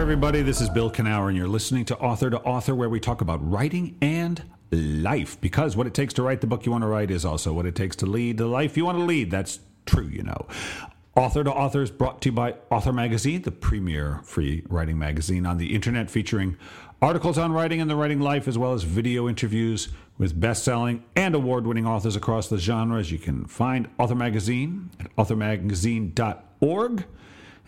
everybody. This is Bill Kenower, and you're listening to Author to Author, where we talk about writing and life. Because what it takes to write the book you want to write is also what it takes to lead the life you want to lead. That's true, you know. Author to Author is brought to you by Author Magazine, the premier free writing magazine on the internet, featuring articles on writing and the writing life, as well as video interviews with best selling and award winning authors across the genres. You can find Author Magazine at authormagazine.org.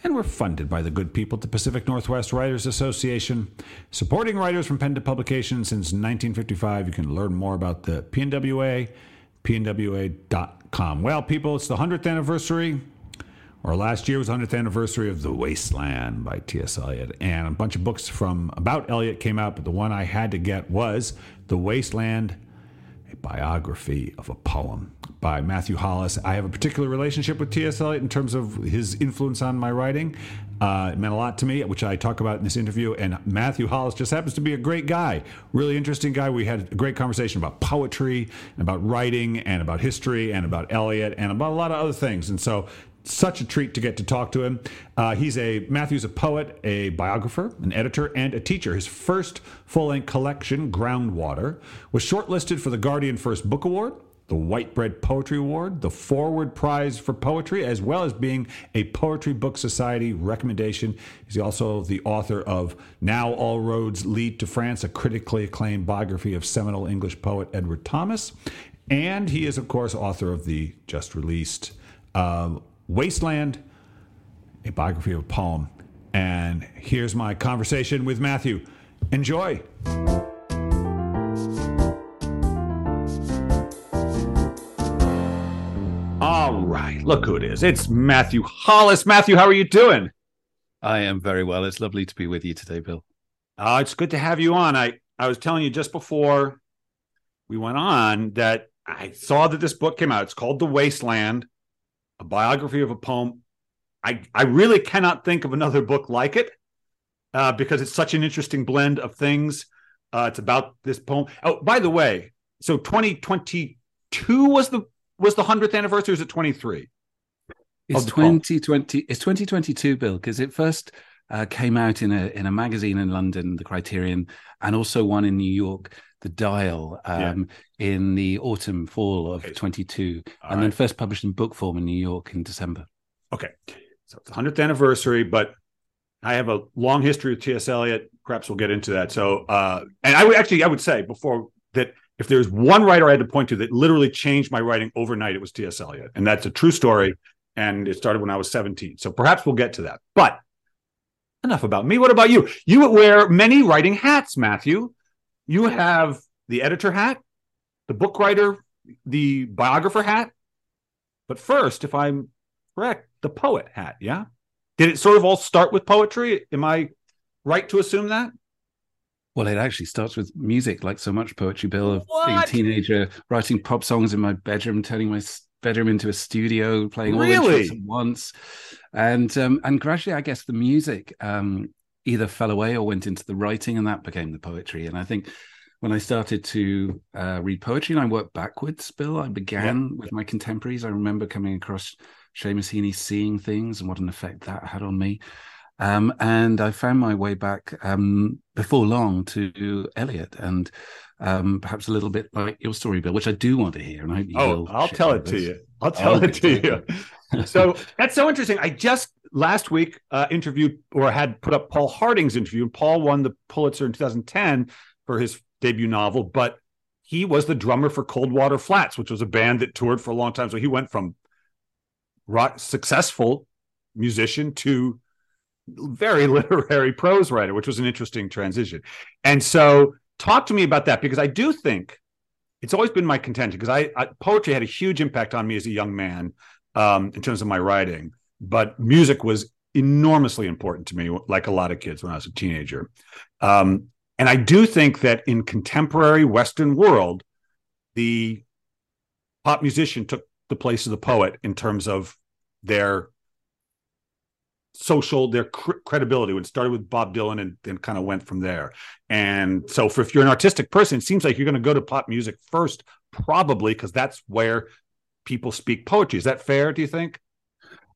And we're funded by the good people at the Pacific Northwest Writers Association, supporting writers from pen to publication since 1955. You can learn more about the PNWA, pnwa.com. Well, people, it's the 100th anniversary or last year was the 100th anniversary of The Wasteland by T.S. Eliot. And a bunch of books from about Eliot came out, but the one I had to get was The Wasteland, a biography of a poem by Matthew Hollis. I have a particular relationship with T.S. Eliot in terms of his influence on my writing. Uh, it meant a lot to me, which I talk about in this interview. And Matthew Hollis just happens to be a great guy, really interesting guy. We had a great conversation about poetry and about writing and about history and about Eliot and about a lot of other things. And so such a treat to get to talk to him. Uh, he's a Matthew's a poet, a biographer, an editor, and a teacher. His first full-length collection, Groundwater, was shortlisted for the Guardian First Book Award, the Whitbread Poetry Award, the Forward Prize for Poetry, as well as being a Poetry Book Society recommendation. He's also the author of Now All Roads Lead to France, a critically acclaimed biography of seminal English poet Edward Thomas. And he is, of course, author of the just released uh, Wasteland, a biography of a poem. And here's my conversation with Matthew. Enjoy. All right, look who it is. It's Matthew Hollis. Matthew, how are you doing? I am very well. It's lovely to be with you today, Bill. Uh, it's good to have you on. I, I was telling you just before we went on that I saw that this book came out. It's called The Wasteland a biography of a poem. I, I really cannot think of another book like it uh, because it's such an interesting blend of things. Uh, it's about this poem. Oh, by the way, so 2022 was the was the hundredth anniversary. Or is it 23? It's 2020. It's 2022, Bill, because it first uh, came out in a in a magazine in London, the Criterion, and also one in New York the dial um, yeah. in the autumn fall of okay. 22 All and right. then first published in book form in new york in december. Okay. So it's the 100th anniversary but i have a long history with ts eliot. Perhaps we'll get into that. So uh, and i would actually i would say before that if there's one writer i had to point to that literally changed my writing overnight it was ts eliot. And that's a true story and it started when i was 17 so perhaps we'll get to that. But enough about me. What about you? You wear many writing hats matthew you have the editor hat, the book writer, the biographer hat. But first, if I'm correct, the poet hat, yeah? Did it sort of all start with poetry? Am I right to assume that? Well, it actually starts with music, like so much poetry, Bill, of what? being a teenager, writing pop songs in my bedroom, turning my bedroom into a studio, playing all really? at once. And um, and gradually, I guess the music um, either fell away or went into the writing, and that became the poetry. And I think when I started to uh, read poetry and I worked backwards, Bill, I began yeah. with my contemporaries. I remember coming across Seamus Heaney, seeing things and what an effect that had on me. Um, and I found my way back um, before long to Eliot and um, perhaps a little bit like your story, Bill, which I do want to hear. And I hope oh, I'll tell it this. to you. I'll tell it to you. so that's so interesting. I just last week uh, interviewed or had put up Paul Harding's interview. And Paul won the Pulitzer in 2010 for his debut novel, but he was the drummer for Coldwater Flats, which was a band that toured for a long time. So he went from rock successful musician to very literary prose writer, which was an interesting transition. And so, talk to me about that because I do think it's always been my contention because I, I, poetry had a huge impact on me as a young man um, in terms of my writing but music was enormously important to me, like a lot of kids when I was a teenager. Um, and I do think that in contemporary Western world, the pop musician took the place of the poet in terms of their social their cr- credibility. It started with bob dylan and then kind of went from there. And so for, if you're an artistic person it seems like you're going to go to pop music first probably because that's where people speak poetry. Is that fair do you think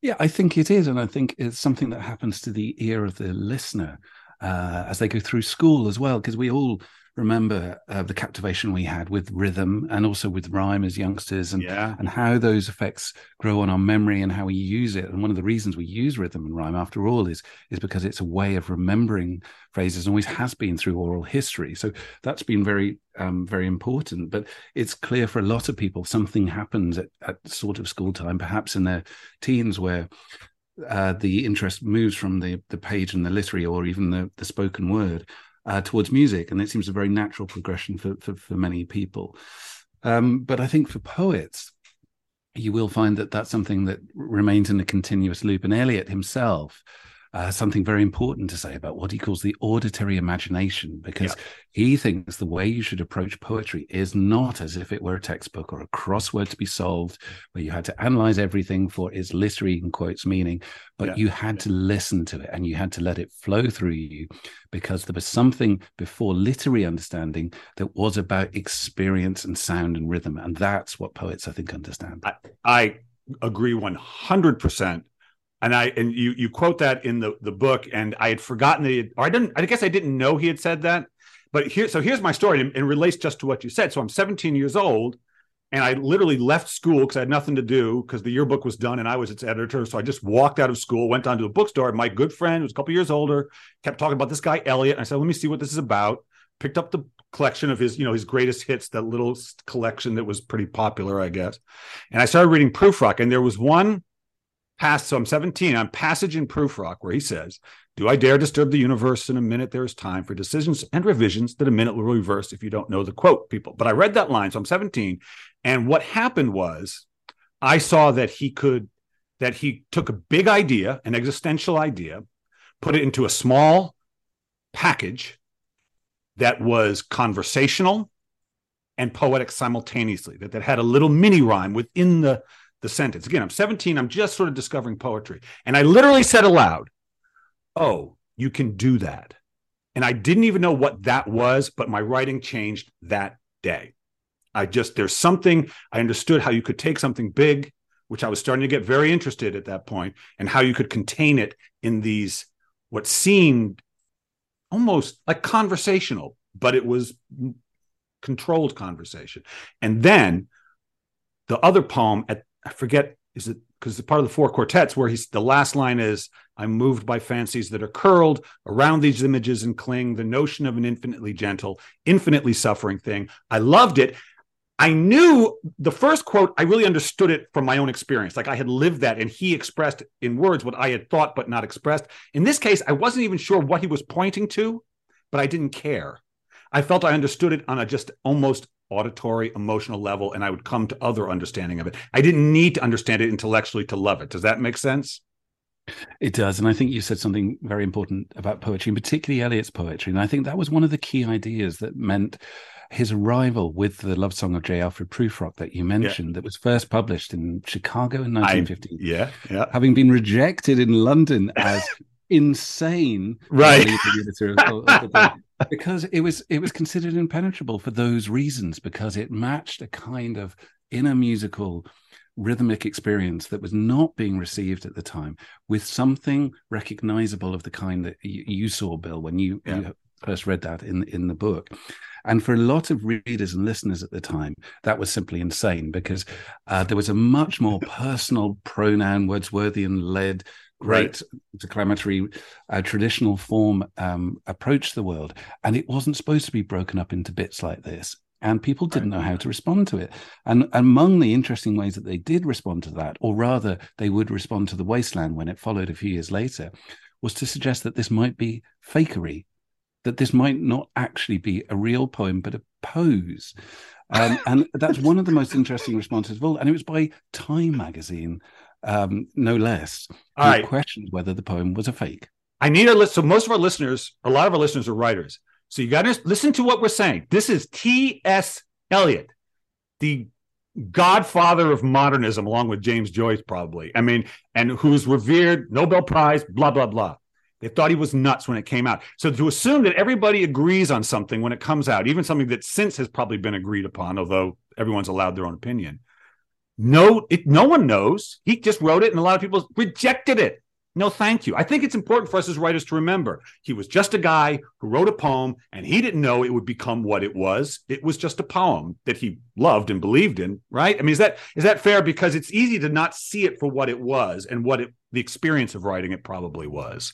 yeah, I think it is. And I think it's something that happens to the ear of the listener. uh, as they go through school as well, because we all remember uh, the captivation we had with rhythm and also with rhyme as youngsters and yeah. and how those effects grow on our memory and how we use it. And one of the reasons we use rhythm and rhyme after all is is because it's a way of remembering phrases and always has been through oral history. So that's been very um, very important. But it's clear for a lot of people something happens at, at sort of school time perhaps in their teens where uh, the interest moves from the the page and the literary or even the the spoken word uh, towards music, and it seems a very natural progression for for, for many people. Um, but I think for poets, you will find that that's something that remains in a continuous loop. And Eliot himself uh, something very important to say about what he calls the auditory imagination, because yeah. he thinks the way you should approach poetry is not as if it were a textbook or a crossword to be solved, where you had to analyze everything for its literary in quotes meaning, but yeah. you had to listen to it and you had to let it flow through you, because there was something before literary understanding that was about experience and sound and rhythm, and that's what poets I think understand. I, I agree one hundred percent and I and you you quote that in the the book, and I had forgotten that, he or I didn't. I guess I didn't know he had said that. But here, so here's my story, and it relates just to what you said. So I'm 17 years old, and I literally left school because I had nothing to do because the yearbook was done, and I was its editor. So I just walked out of school, went down to a bookstore. My good friend, was a couple years older, kept talking about this guy Eliot. And I said, "Let me see what this is about." Picked up the collection of his, you know, his greatest hits, that little collection that was pretty popular, I guess. And I started reading Prufrock, and there was one Pass, so I'm 17 on passage in Prufrock, where he says, Do I dare disturb the universe in a minute? There is time for decisions and revisions that a minute will reverse if you don't know the quote, people. But I read that line, so I'm 17. And what happened was I saw that he could, that he took a big idea, an existential idea, put it into a small package that was conversational and poetic simultaneously, that, that had a little mini rhyme within the the sentence. Again, I'm 17, I'm just sort of discovering poetry. And I literally said aloud, Oh, you can do that. And I didn't even know what that was, but my writing changed that day. I just, there's something, I understood how you could take something big, which I was starting to get very interested at that point, and how you could contain it in these, what seemed almost like conversational, but it was controlled conversation. And then the other poem at I forget is it because it's part of the four quartets where he's the last line is I'm moved by fancies that are curled around these images and cling the notion of an infinitely gentle, infinitely suffering thing. I loved it. I knew the first quote, I really understood it from my own experience. Like I had lived that, and he expressed in words what I had thought but not expressed. In this case, I wasn't even sure what he was pointing to, but I didn't care. I felt I understood it on a just almost auditory, emotional level, and I would come to other understanding of it. I didn't need to understand it intellectually to love it. Does that make sense? It does. And I think you said something very important about poetry, and particularly Eliot's poetry. And I think that was one of the key ideas that meant his arrival with the love song of J. Alfred Prufrock that you mentioned, yeah. that was first published in Chicago in 1950. I, yeah, yeah. Having been rejected in London as insane, right? because it was it was considered impenetrable for those reasons because it matched a kind of inner musical rhythmic experience that was not being received at the time with something recognizable of the kind that you, you saw bill when you, yeah. you first read that in in the book and for a lot of readers and listeners at the time that was simply insane because uh, there was a much more personal pronoun wordsworthian led great right. declamatory uh, traditional form um, approach to the world. And it wasn't supposed to be broken up into bits like this. And people didn't right. know how to respond to it. And among the interesting ways that they did respond to that or rather they would respond to the wasteland when it followed a few years later was to suggest that this might be fakery that this might not actually be a real poem but a pose. Um, and that's one of the most interesting responses of all. And it was by time magazine um, no less, All right. questioned whether the poem was a fake. I need a list. So most of our listeners, a lot of our listeners are writers. So you got to listen to what we're saying. This is T.S. Eliot, the godfather of modernism, along with James Joyce, probably. I mean, and who's revered, Nobel Prize, blah, blah, blah. They thought he was nuts when it came out. So to assume that everybody agrees on something when it comes out, even something that since has probably been agreed upon, although everyone's allowed their own opinion, no, it, no one knows. He just wrote it, and a lot of people rejected it. No, thank you. I think it's important for us as writers to remember he was just a guy who wrote a poem and he didn't know it would become what it was. It was just a poem that he loved and believed in, right? I mean, is that is that fair? Because it's easy to not see it for what it was and what it the experience of writing it probably was.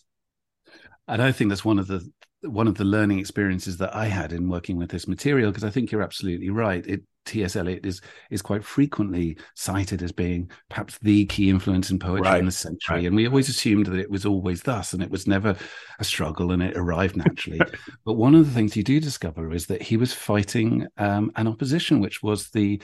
And I think that's one of the one of the learning experiences that I had in working with this material, because I think you're absolutely right. It T.S. Eliot is is quite frequently cited as being perhaps the key influence in poetry right. in the century, right. and we always assumed that it was always thus, and it was never a struggle, and it arrived naturally. but one of the things you do discover is that he was fighting um, an opposition, which was the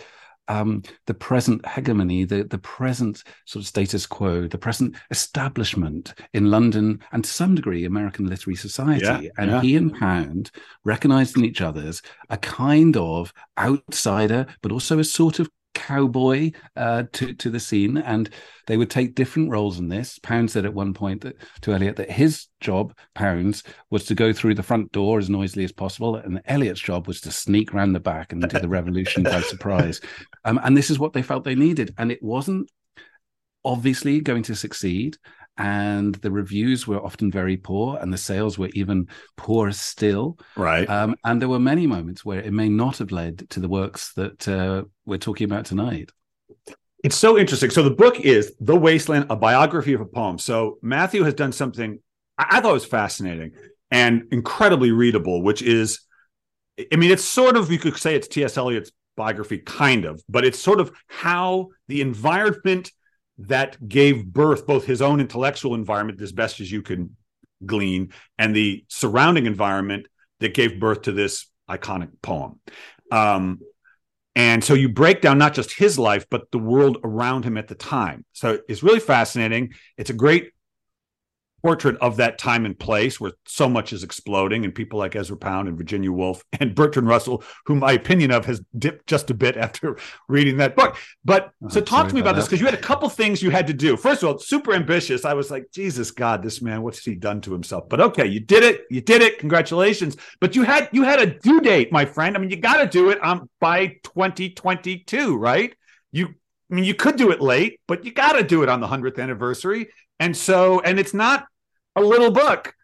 um, the present hegemony, the, the present sort of status quo, the present establishment in London and to some degree American literary society. Yeah, and yeah. he and Pound recognized in each other's a kind of outsider, but also a sort of cowboy uh, to to the scene, and they would take different roles in this. Pound said at one point that, to Eliot that his job, Pounds, was to go through the front door as noisily as possible, and Eliot's job was to sneak round the back and do the revolution by surprise. Um, and this is what they felt they needed, and it wasn't obviously going to succeed and the reviews were often very poor and the sales were even poorer still. Right. Um, and there were many moments where it may not have led to the works that uh, we're talking about tonight. It's so interesting. So the book is the wasteland a biography of a poem. So matthew has done something i, I thought was fascinating and incredibly readable which is i mean it's sort of you could say it's ts eliot's biography kind of but it's sort of how the environment that gave birth both his own intellectual environment as best as you can glean and the surrounding environment that gave birth to this iconic poem. Um, and so you break down not just his life but the world around him at the time. So it's really fascinating. It's a great portrait of that time and place where so much is exploding and people like Ezra Pound and Virginia Woolf and Bertrand Russell, who my opinion of has dipped just a bit after reading that book. But oh, so talk to me about, about this because you had a couple things you had to do. First of all, super ambitious. I was like, Jesus God, this man, what's he done to himself? But okay, you did it. You did it. Congratulations. But you had you had a due date, my friend. I mean, you got to do it on by 2022, right? You I mean, you could do it late, but you got to do it on the 100th anniversary. And so, and it's not a little book,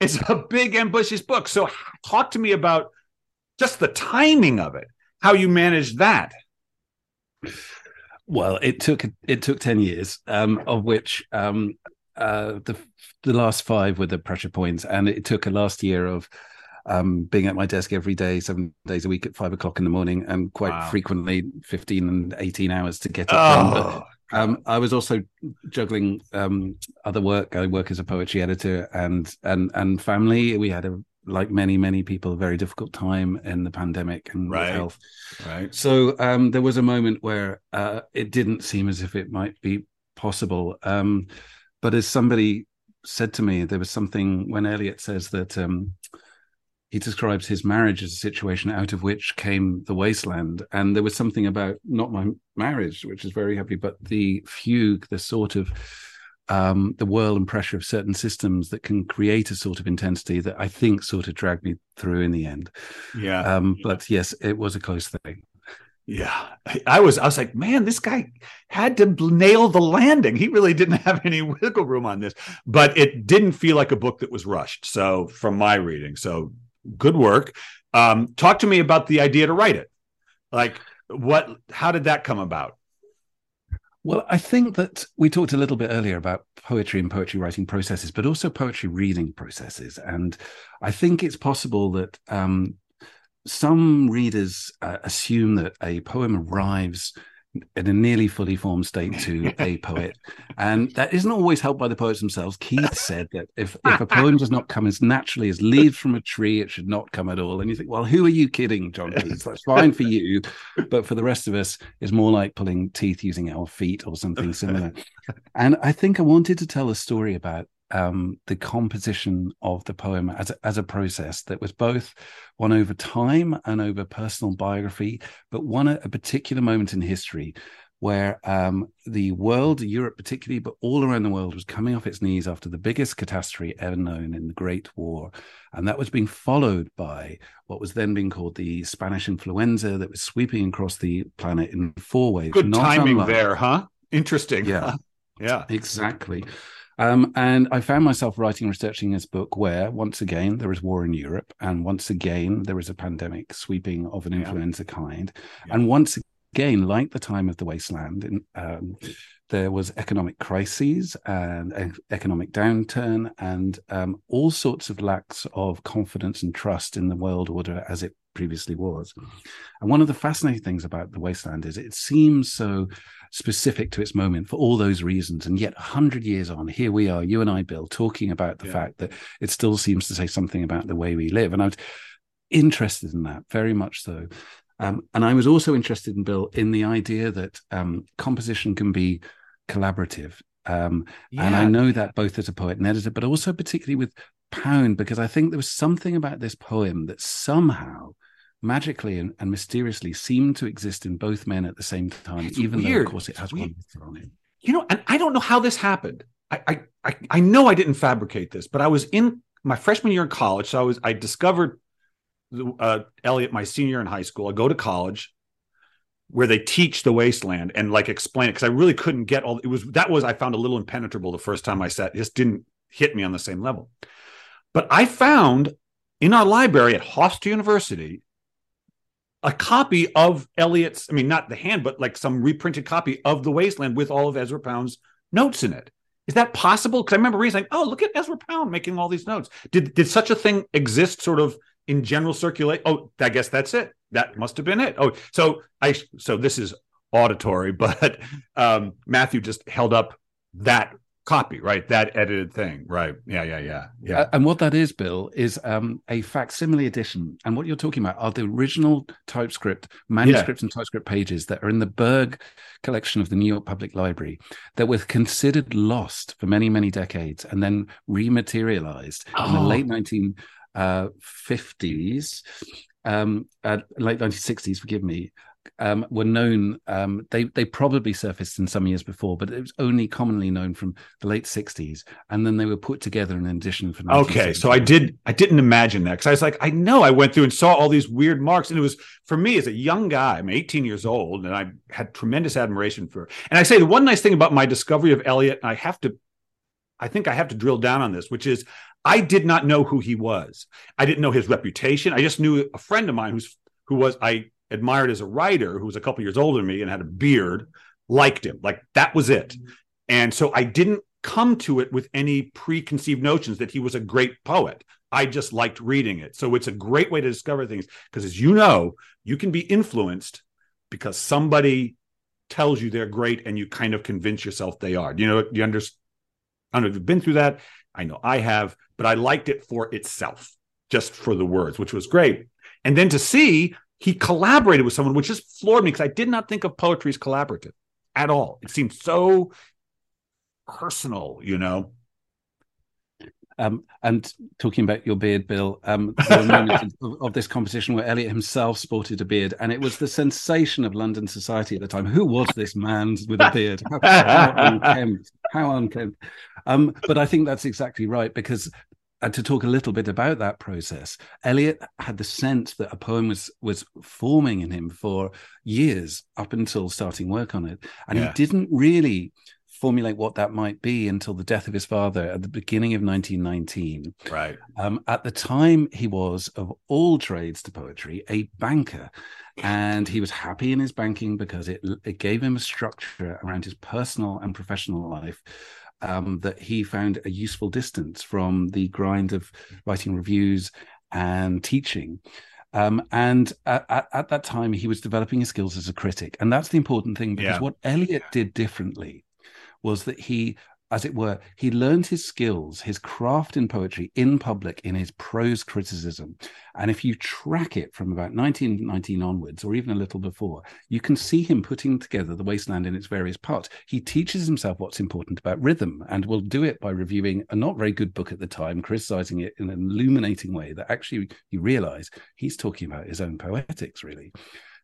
it's a big, ambitious book. So, talk to me about just the timing of it, how you managed that. Well, it took it took ten years, um, of which um, uh, the the last five were the pressure points, and it took a last year of um, being at my desk every day, seven days a week at five o'clock in the morning, and quite wow. frequently fifteen and eighteen hours to get it oh. done. But, um, I was also juggling um, other work. I work as a poetry editor and and and family. We had a like many many people a very difficult time in the pandemic and right. health. Right. So um, there was a moment where uh, it didn't seem as if it might be possible. Um, but as somebody said to me, there was something when Eliot says that um, he describes his marriage as a situation out of which came the wasteland. And there was something about not my marriage, which is very happy, but the fugue, the sort of um, the whirl and pressure of certain systems that can create a sort of intensity that I think sort of dragged me through in the end. Yeah. Um, but yes, it was a close thing. Yeah, I was. I was like, man, this guy had to nail the landing. He really didn't have any wiggle room on this, but it didn't feel like a book that was rushed. So, from my reading, so good work. Um, talk to me about the idea to write it. Like, what? How did that come about? Well, I think that we talked a little bit earlier about poetry and poetry writing processes, but also poetry reading processes. And I think it's possible that um, some readers uh, assume that a poem arrives in a nearly fully formed state to a poet. And that isn't always helped by the poets themselves. Keats said that if, if a poem does not come as naturally as leaves from a tree, it should not come at all. And you think, well, who are you kidding, John Keats? That's fine for you. But for the rest of us, it's more like pulling teeth using our feet or something similar. And I think I wanted to tell a story about um, the composition of the poem as a, as a process that was both one over time and over personal biography, but one at a particular moment in history where um, the world, Europe particularly, but all around the world, was coming off its knees after the biggest catastrophe ever known in the Great War. And that was being followed by what was then being called the Spanish influenza that was sweeping across the planet in four waves. Good timing unlike... there, huh? Interesting. Yeah. yeah. Exactly. Um, and I found myself writing, researching this book where, once again, there is war in Europe, and once again, there is a pandemic sweeping of an influenza yeah. kind, yeah. and once again, like the time of the wasteland, in, um, there was economic crises and economic downturn, and um, all sorts of lacks of confidence and trust in the world order as it previously was. And one of the fascinating things about the wasteland is it seems so specific to its moment for all those reasons. And yet, 100 years on, here we are, you and I, Bill, talking about the yeah. fact that it still seems to say something about the way we live. And I was interested in that, very much so. Um, and I was also interested in Bill in the idea that um, composition can be collaborative. Um, yeah. And I know that both as a poet and editor, but also particularly with Pound, because I think there was something about this poem that somehow magically and, and, mysteriously seemed to exist in both men at the same time, it's even weird. though, of course, it has one on it. You know, and I don't know how this happened. I, I I know I didn't fabricate this, but I was in my freshman year in college, so I was I discovered uh, Eliot my senior in high school. I go to college where they teach the wasteland and like explain it because I really couldn't get all it was that was I found a little impenetrable the first time I sat. It just didn't hit me on the same level. But I found in our library at Hofstra University a copy of Eliot's, I mean, not the hand, but like some reprinted copy of The Wasteland with all of Ezra Pound's notes in it. Is that possible? Because I remember reading, like, oh, look at Ezra Pound making all these notes. Did did such a thing exist sort of in general circulation. Oh, I guess that's it. That must have been it. Oh, so I so this is auditory, but um, Matthew just held up that copy, right? That edited thing, right? Yeah, yeah, yeah, yeah. And what that is, Bill, is um, a facsimile edition. And what you're talking about are the original typescript manuscripts yeah. and typescript pages that are in the Berg collection of the New York Public Library that were considered lost for many, many decades, and then rematerialized oh. in the late 1950s. Uh, um, uh, late 1960s, forgive me, um, were known. Um, they they probably surfaced in some years before, but it was only commonly known from the late '60s, and then they were put together in an edition for. Okay, so I did. I didn't imagine that because I was like, I know I went through and saw all these weird marks, and it was for me as a young guy. I'm 18 years old, and I had tremendous admiration for. And I say the one nice thing about my discovery of Eliot, and I have to, I think I have to drill down on this, which is I did not know who he was. I didn't know his reputation. I just knew a friend of mine who's who was I admired as a writer who was a couple years older than me and had a beard liked him. Like that was it. Mm-hmm. And so i didn't come to it with any preconceived notions that he was a great poet. I just liked reading it. So it's a great way to discover things because as you know you can be influenced because somebody tells you they're great and you kind of convince yourself they are. You know you understand i don't know if you've been through that i know i have but i liked it for itself just for the words which was great and then to see he collaborated with someone, which just floored me because I did not think of poetry as collaborative at all. It seemed so personal, you know. Um, and talking about your beard, Bill, um, there were moments of, of, this composition where Eliot himself sported a beard, and it was the sensation of London society at the time. Who was this man with a beard? How, how unkempt! How unkempt! Um, but I think that's exactly right because and to talk a little bit about that process, Eliot had the sense that a poem was was forming in him for years up until starting work on it, and yeah. he didn't really formulate what that might be until the death of his father at the beginning of 1919. Right. Um, at the time, he was of all trades to poetry a banker, and he was happy in his banking because it it gave him a structure around his personal and professional life um, that he found a useful distance from the grind of writing reviews and teaching. Um, and at, at, at, that time, he was developing his skills as a critic. And that's the important thing because yeah. what Eliot did differently was that he as it were, he learned his skills, his craft in poetry in public in his prose criticism. And if you track it from about 1919 onwards, or even a little before, you can see him putting together the wasteland in its various parts. He teaches himself what's important about rhythm and will do it by reviewing a not very good book at the time, criticizing it in an illuminating way that actually you realize he's talking about his own poetics, really.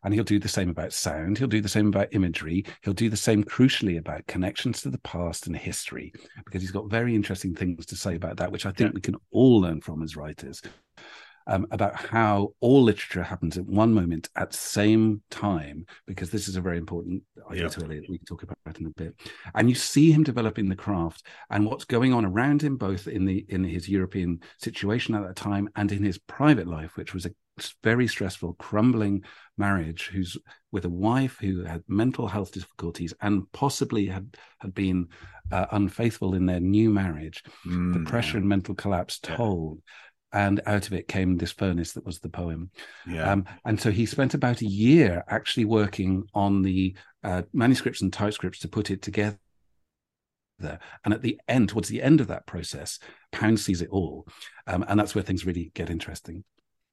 And he'll do the same about sound. He'll do the same about imagery. He'll do the same, crucially, about connections to the past and history, because he's got very interesting things to say about that, which I think yeah. we can all learn from as writers. um, about how all literature happens at one moment at the same time, because this is a very important idea to Eliot we can talk about in a bit. And you see him developing the craft and what's going on around him, both in the in his European situation at that time and in his private life, which was a very stressful, crumbling marriage, who's with a wife who had mental health difficulties and possibly had had been uh, unfaithful in their new marriage. Mm, pressure and mental collapse, told. Yeah and out of it came this furnace that was the poem. Yeah. Um, and so he spent about a year actually working on the uh, manuscripts and typescripts to put it together. And at the end, towards the end of that process, Pound sees it all, um, and that's where things really get interesting.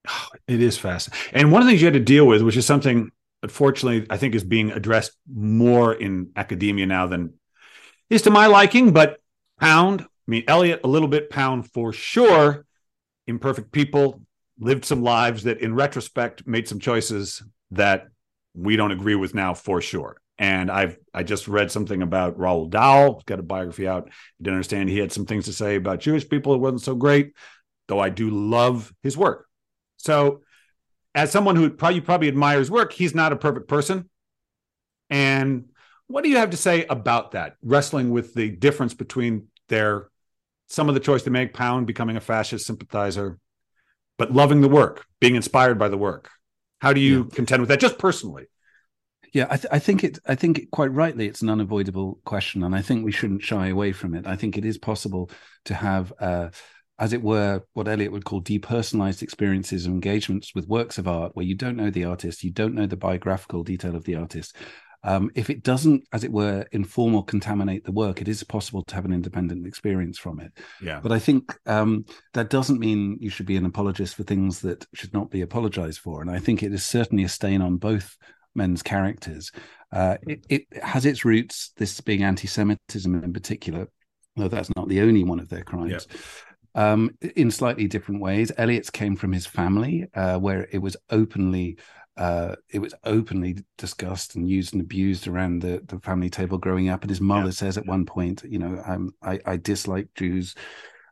It is fascinating. And one of the things you had to deal with, which is something, unfortunately, I think is being addressed more in academia now than is to my liking, but Pound, I mean, Eliot, a little bit, Pound for sure. Imperfect people lived some lives that in retrospect made some choices that we don't agree with now for sure. And i've i just read something about Roald Dahl. Got a biography out. Didn't understand he had some things to say about jewish people it wasn't so great though i do love his work so as someone who probably probably admires work he's not a perfect person and what do you have to say about that wrestling with the difference between their some of the choice to make, Pound becoming a fascist sympathizer, but loving the work, being inspired by the work. How do you yeah. contend with that, just personally? Yeah, I, th- I, think it. I think it, quite rightly, it's an unavoidable question, and I think we shouldn't shy away from it. I think it is possible to have, uh, as it were, what Eliot would call depersonalized experiences and engagements with works of art, where you don't know the artist, you don't know the biographical detail of the artist, um, if it doesn't, as it were, inform or contaminate the work, it is possible to have an independent experience from it. Yeah. But I think um, that doesn't mean you should be an apologist for things that should not be apologized for. And I think it is certainly a stain on both men's characters. Uh, it, it, has its roots, this being anti-Semitism in particular, though that's not the only one of their crimes. Um, in slightly different ways. Eliot's came from his family, uh, where it was openly uh, it was openly discussed and used and abused around the, the family table growing up. And his mother yeah. says at one point, you know, um, I, I dislike Jews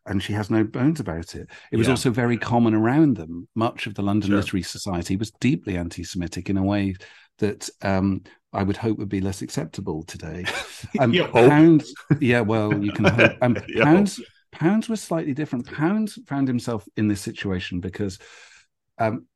and she has no bones about it. It was yeah. also very common around them. Much of the London sure. Literary Society was deeply anti-Semitic in a way that um, I would hope would be less acceptable today. Um, Pounds, yeah, well, you can hope. Um, Pounds, Pounds was slightly different. Pounds found himself in this situation because um,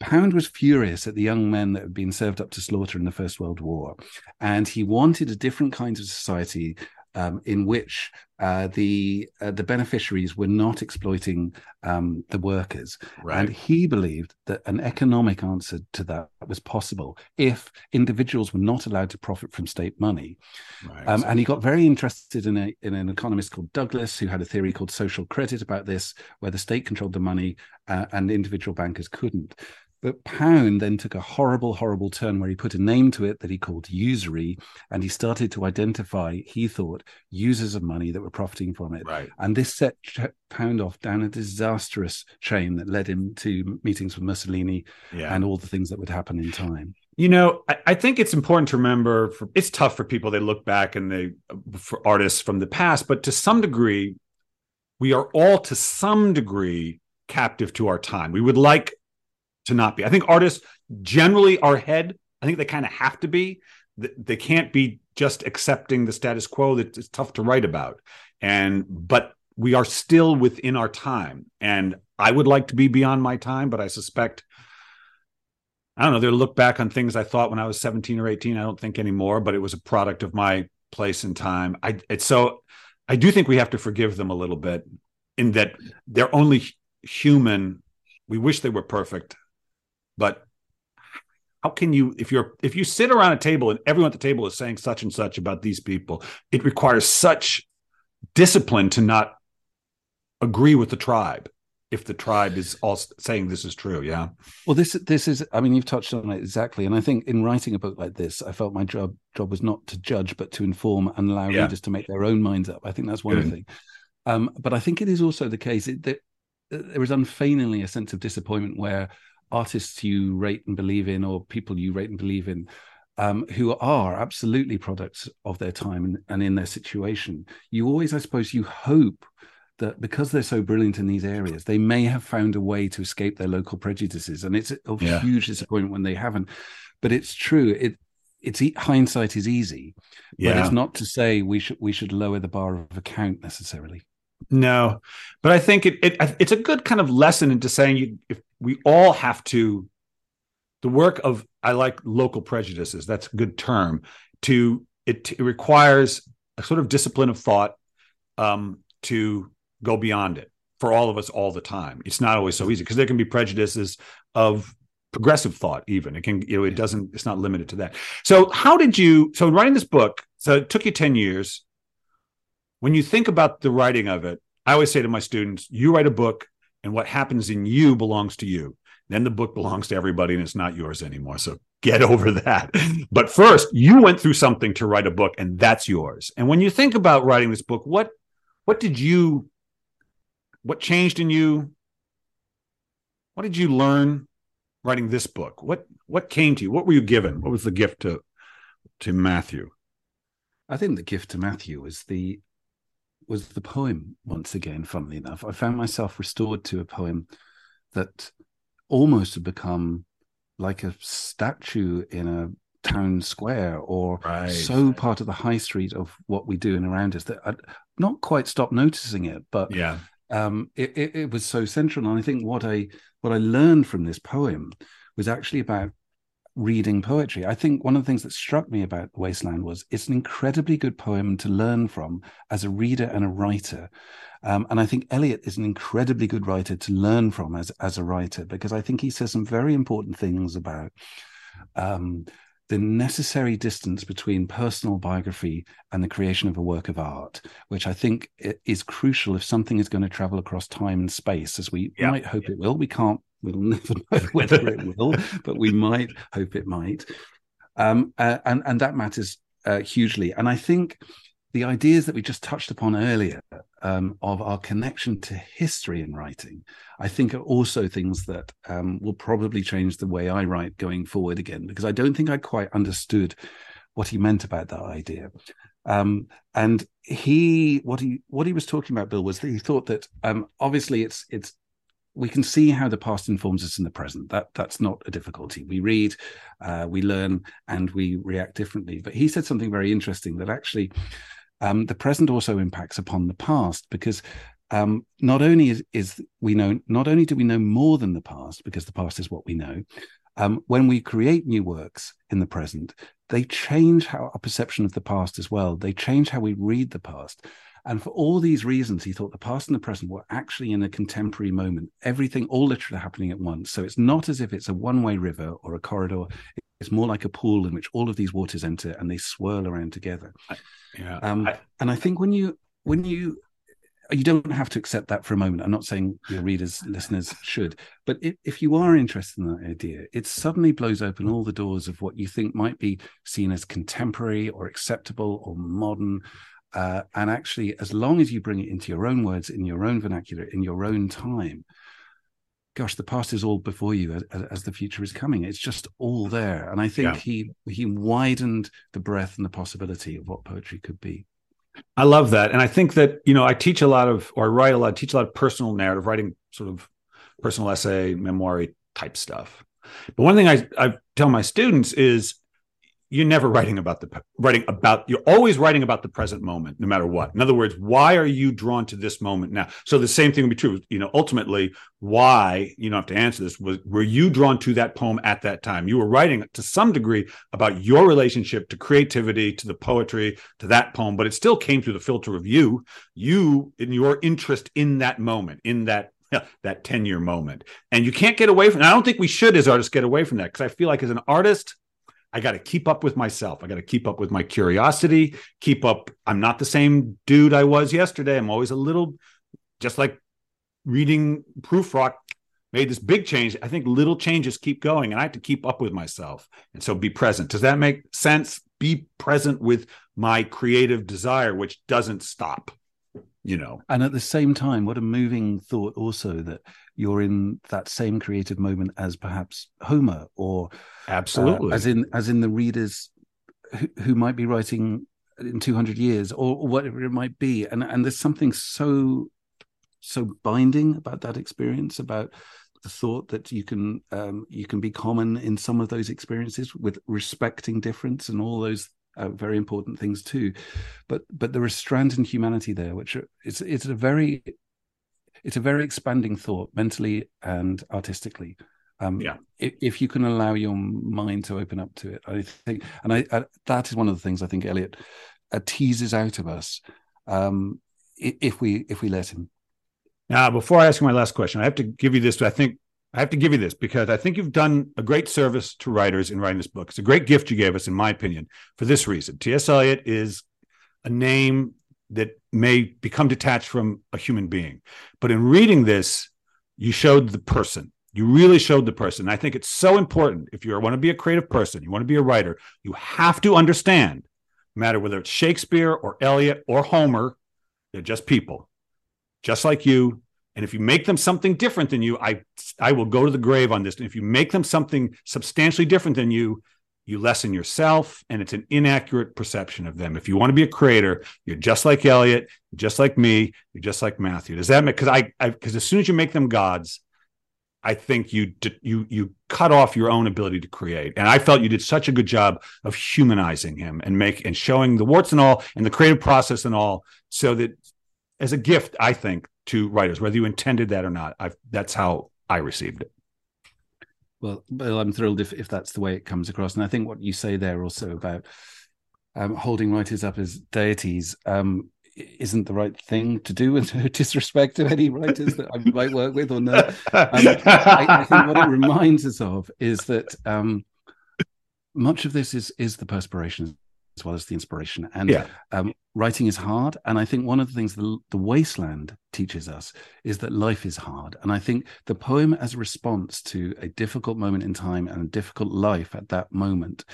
Pound was furious at the young men that had been served up to slaughter in the First World War, and he wanted a different kind of society um, in which uh, the uh, the beneficiaries were not exploiting um, the workers, right. and he believed that an economic answer to that was possible if individuals were not allowed to profit from state money. Right. Um, and he got very interested in a in an economist called Douglas, who had a theory called social credit about this, where the state controlled the money uh, and individual bankers couldn't. But Pound then took a horrible, horrible turn where he put a name to it that he called usury, and he started to identify, he thought, users of money that were profiting from it. Right. And this set Pound off down a disastrous chain that led him to meetings with Mussolini yeah. and all the things that would happen in time. You know, I, I think it's important to remember. For, it's tough for people; they look back and they, for artists from the past, but to some degree, we are all to some degree captive to our time. We would like to not be. I think artists generally are ahead. I think they kind of have to be. They can't be just accepting the status quo that it's tough to write about. And but we are still within our time. And I would like to be beyond my time, but I suspect I don't know, they'll look back on things I thought when I was 17 or 18. I don't think anymore, but it was a product of my place and time. I it's so I do think we have to forgive them a little bit in that they're only human. We wish they were perfect. But how can you if you're if you sit around a table and everyone at the table is saying such and such about these people, it requires such discipline to not agree with the tribe if the tribe is all saying this is true yeah well this this is i mean you've touched on it exactly and i think in writing a book like this i felt my job job was not to judge but to inform and allow yeah. readers to make their own minds up i think that's one Good. thing um, but i think it is also the case that there is unfeigningly a sense of disappointment where artists you rate and believe in or people you rate and believe in um, who are absolutely products of their time and, and, in their situation you always i suppose you hope that because they're so brilliant in these areas, they may have found a way to escape their local prejudices, and it's a yeah. huge disappointment when they haven't. But it's true. It it's hindsight is easy, yeah. but it's not to say we should we should lower the bar of account necessarily. No, but I think it, it it's a good kind of lesson into saying you if we all have to the work of I like local prejudices. That's a good term. To it, it requires a sort of discipline of thought um, to go beyond it for all of us all the time. It's not always so easy because there can be prejudices of progressive thought even it can you know it doesn't it's not limited to that so how did you so writing this book so it took you 10 years when you think about the writing of it i always say to my students you write a book and what happens in you belongs to you then the book belongs to everybody and it's not yours anymore so get over that but first you went through something to write a book and that's yours and when you think about writing this book what what did you what changed in you what did you learn writing this book? What what came to you? What were you given? What was the gift to to Matthew? I think the gift to Matthew was the was the poem once again, funnily enough. I found myself restored to a poem that almost had become like a statue in a town square or right. so part of the high street of what we do and around us that I'd not quite stopped noticing it, but yeah, um, it, it, it, was so central. And I think what I what I learned from this poem was actually about reading poetry. I think one of the things that struck me about Wasteland was it's an incredibly good poem to learn from as a reader and a writer. Um, and I think Eliot is an incredibly good writer to learn from as as a writer because I think he says some very important things about um, the necessary distance between personal biography and the creation of a work of art, which I think is crucial if something is going to travel across time and space, as we yeah. might hope it will. We can't, we'll never know whether it will, but we might hope it might. Um, uh, and, and that matters uh, hugely. And I think the ideas that we just touched upon earlier um, of our connection to history in writing, I think are also things that um, will probably change the way I write going forward again, because I don't think I quite understood what he meant about that idea. Um, and he, what he, what he was talking about, Bill, was that he thought that um, obviously it's it's we can see how the past informs us in the present. That that's not a difficulty. We read, uh, we learn, and we react differently. But he said something very interesting that actually um, the present also impacts upon the past because um, not only is, is, we know not only do we know more than the past because the past is what we know um, when we create new works in the present they change how our perception of the past as well they change how we read the past and for all these reasons he thought the past and the present were actually in a contemporary moment everything all literally happening at once so it's not as if it's a one-way river or a corridor it's more like a pool in which all of these waters enter and they swirl around together. Yeah. Um, I, and I think when you when you you don't have to accept that for a moment. I'm not saying your readers, listeners should, but if, if you are interested in that idea, it suddenly blows open all the doors of what you think might be seen as contemporary or acceptable or modern. Uh, and actually, as long as you bring it into your own words, in your own vernacular, in your own time, gosh, the past is all before you as, as, the future is coming. It's just all there. And I think yeah. he he widened the breadth and the possibility of what poetry could be. I love that. And I think that, you know, I teach a lot of or I write a lot, teach a lot of personal narrative, writing sort of personal essay, memoir type stuff. But one thing I, I tell my students is you're never writing about the writing about you're always writing about the present moment no matter what. In other words why are you drawn to this moment now? So the same thing would be true you know ultimately why you don't have to answer this was were you drawn to that poem at that time? You were writing to some degree about your relationship to creativity to the poetry to that poem but it still came through the filter of you you in your interest in that moment in that that 10 year moment. And you can't get away from i don't think we should as artists get away from that because i feel like as an artist I got to keep up with myself. I got to keep up with my curiosity, keep up. I'm not the same dude I was yesterday. I'm always a little, just like reading Prufrock made this big change. I think little changes keep going, and I have to keep up with myself. And so be present. Does that make sense? Be present with my creative desire, which doesn't stop you know. And at the same time what a moving thought also that you're in that same creative moment as perhaps homer or absolutely. uh, as in as in the readers who, who might be writing in 200 years or, or whatever it might be. And and there's something so so binding about that experience, about the thought that you can um, you can be common in some of those experiences with respecting difference and all those uh, very important things too. But but there is strands in humanity there, which are, it's it's a very it's a very expanding thought mentally and artistically. Um, yeah. If, if, you can allow your mind to open up to it, I think, and I, I that is one of the things I think Eliot uh, teases out of us um, if we if we let him. Now, before I ask my last question, I have to give you this. I think I have to give you this because I think you've done a great service to writers in writing this book. It's a great gift you gave us, in my opinion, for this reason. T.S. Eliot is a name that may become detached from a human being. But in reading this, you showed the person. You really showed the person. I think it's so important if you want to be a creative person, you want to be a writer, you have to understand, no matter whether it's Shakespeare or Eliot or Homer, they're just people, just like you. And if you make them something different than you, I I will go to the grave on this. And if you make them something substantially different than you, you lessen yourself and it's an inaccurate perception of them. If you want to be a creator you're just like eliot just like me you're just like matthew. Does that make because i because as soon as you make them gods i think you you you cut off your own ability to create. And i felt you did such a good job of humanizing him and make and showing the warts and all and the creative process and all so that as a gift i think to writers whether you intended that or not i that's how i received it well, well, I'm thrilled if, if that's the way it comes across. And I think what you say there also about um, holding writers up as deities um, isn't the right thing to do with no disrespect to any writers that I might work with or no. Um, I, I, think what it reminds us of is that um, much of this is is the perspiration as well as the inspiration. And yeah. um, writing is hard. And I think one of the things the, the Waste Land teaches us is that life is hard. And I think the poem as a response to a difficult moment in time and a difficult life at that moment.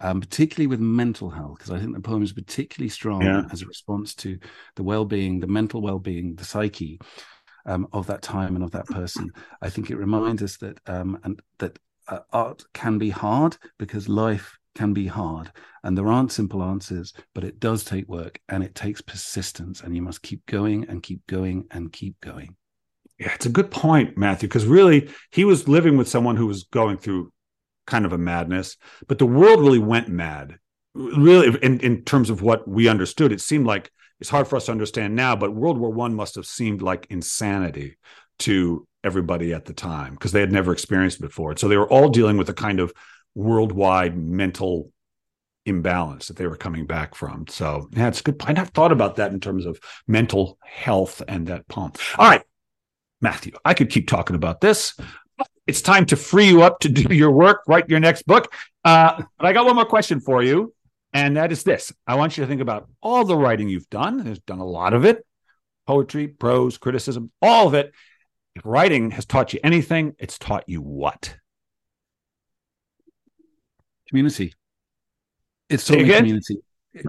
Um, particularly with mental health, because I think the poem is particularly strong yeah. as a response to the well-being, the mental well-being, the psyche um, of that time and of that person. I think it reminds us that um, and that uh, art can be hard because life can be hard and there aren't simple answers but it does take work and it takes persistence and you must keep going and keep going and keep going. Yeah it's a good point matthew because really he was living with someone who was going through kind of a madness but the world really went mad. Really in, in terms of what we understood it seemed like it's hard for us to understand now but world war one must have seemed like insanity to everybody at the time because they had never experienced it before. So they were all dealing with a kind of worldwide mental imbalance that they were coming back from. So yeah, it's good. Point. I have thought about that in terms of mental health and that poem. All right, Matthew, I could keep talking about this. It's time to free you up to do your work, write your next book. Uh, but I got one more question for you, and that is this: I want you to think about all the writing you've done. There's done a lot of it, poetry, prose, criticism, all of it. If writing has taught you anything, it's taught you what? Community. It's taught me community.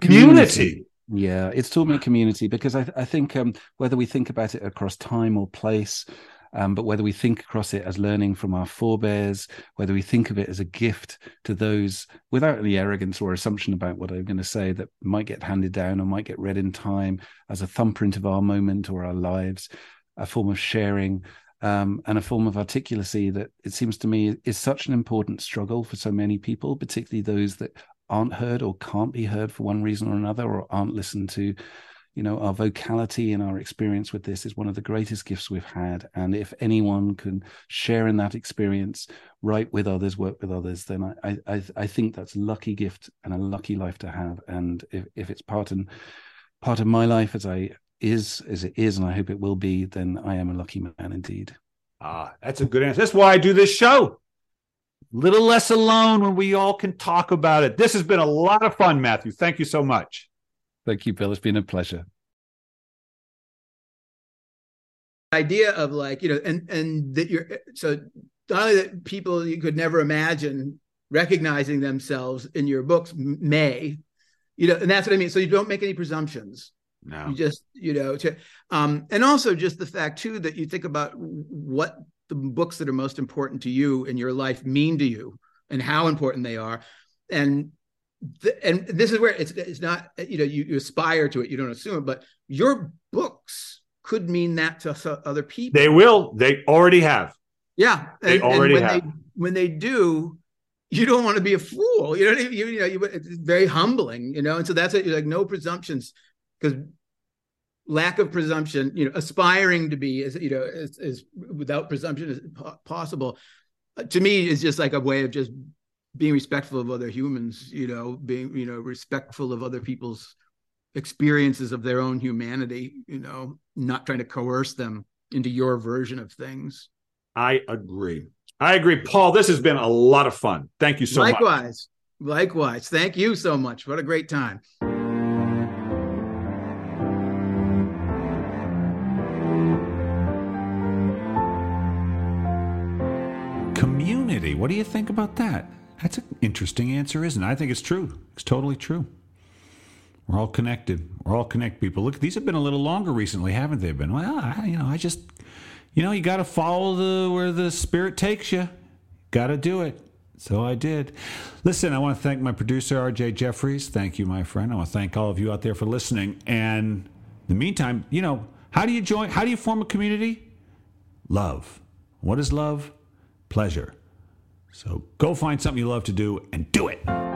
community. Community. Yeah, it's taught me community because I, I think um, whether we think about it across time or place, um, but whether we think across it as learning from our forebears, whether we think of it as a gift to those without any arrogance or assumption about what I'm going to say that might get handed down or might get read in time as a thumbprint of our moment or our lives, a form of sharing, um, and a form of articulacy that it seems to me is such an important struggle for so many people, particularly those that aren't heard or can't be heard for one reason or another, or aren't listened to. You know, our vocality and our experience with this is one of the greatest gifts we've had. And if anyone can share in that experience, write with others, work with others, then I I, I think that's a lucky gift and a lucky life to have. And if, if it's part and part of my life as I is as it is, and I hope it will be, then I am a lucky man indeed. Ah, that's a good answer. That's why I do this show. Little less alone when we all can talk about it. This has been a lot of fun, Matthew. Thank you so much. Thank you, Bill. It's been a pleasure. Idea of like, you know, and and that you're so not only that people you could never imagine recognizing themselves in your books may, you know, and that's what I mean. So you don't make any presumptions no. You just, you know, to, um, and also just the fact too that you think about what the books that are most important to you in your life mean to you and how important they are. And th- and this is where it's it's not, you know, you, you aspire to it, you don't assume it, but your books could mean that to other people. They will. They already have. Yeah, they and, already and when have. They, when they do, you don't want to be a fool. You know, you, you know, you, it's very humbling. You know, and so that's it. You're Like no presumptions, because lack of presumption. You know, aspiring to be as you know as, as without presumption as possible. Uh, to me, is just like a way of just being respectful of other humans. You know, being you know respectful of other people's experiences of their own humanity. You know, not trying to coerce them into your version of things. I agree. I agree. Paul, this has been a lot of fun. Thank you so Likewise. much. Likewise. Likewise. Thank you so much. What a great time. What do you think about that? That's an interesting answer, isn't it? I think it's true. It's totally true. We're all connected. We're all connected people. Look, these have been a little longer recently, haven't they been? Well, I, you know, I just you know, you got to follow the where the spirit takes you. Got to do it. So I did. Listen, I want to thank my producer, RJ Jeffries. Thank you, my friend. I want to thank all of you out there for listening. And in the meantime, you know, how do you join? How do you form a community? Love. What is love? Pleasure. So go find something you love to do and do it.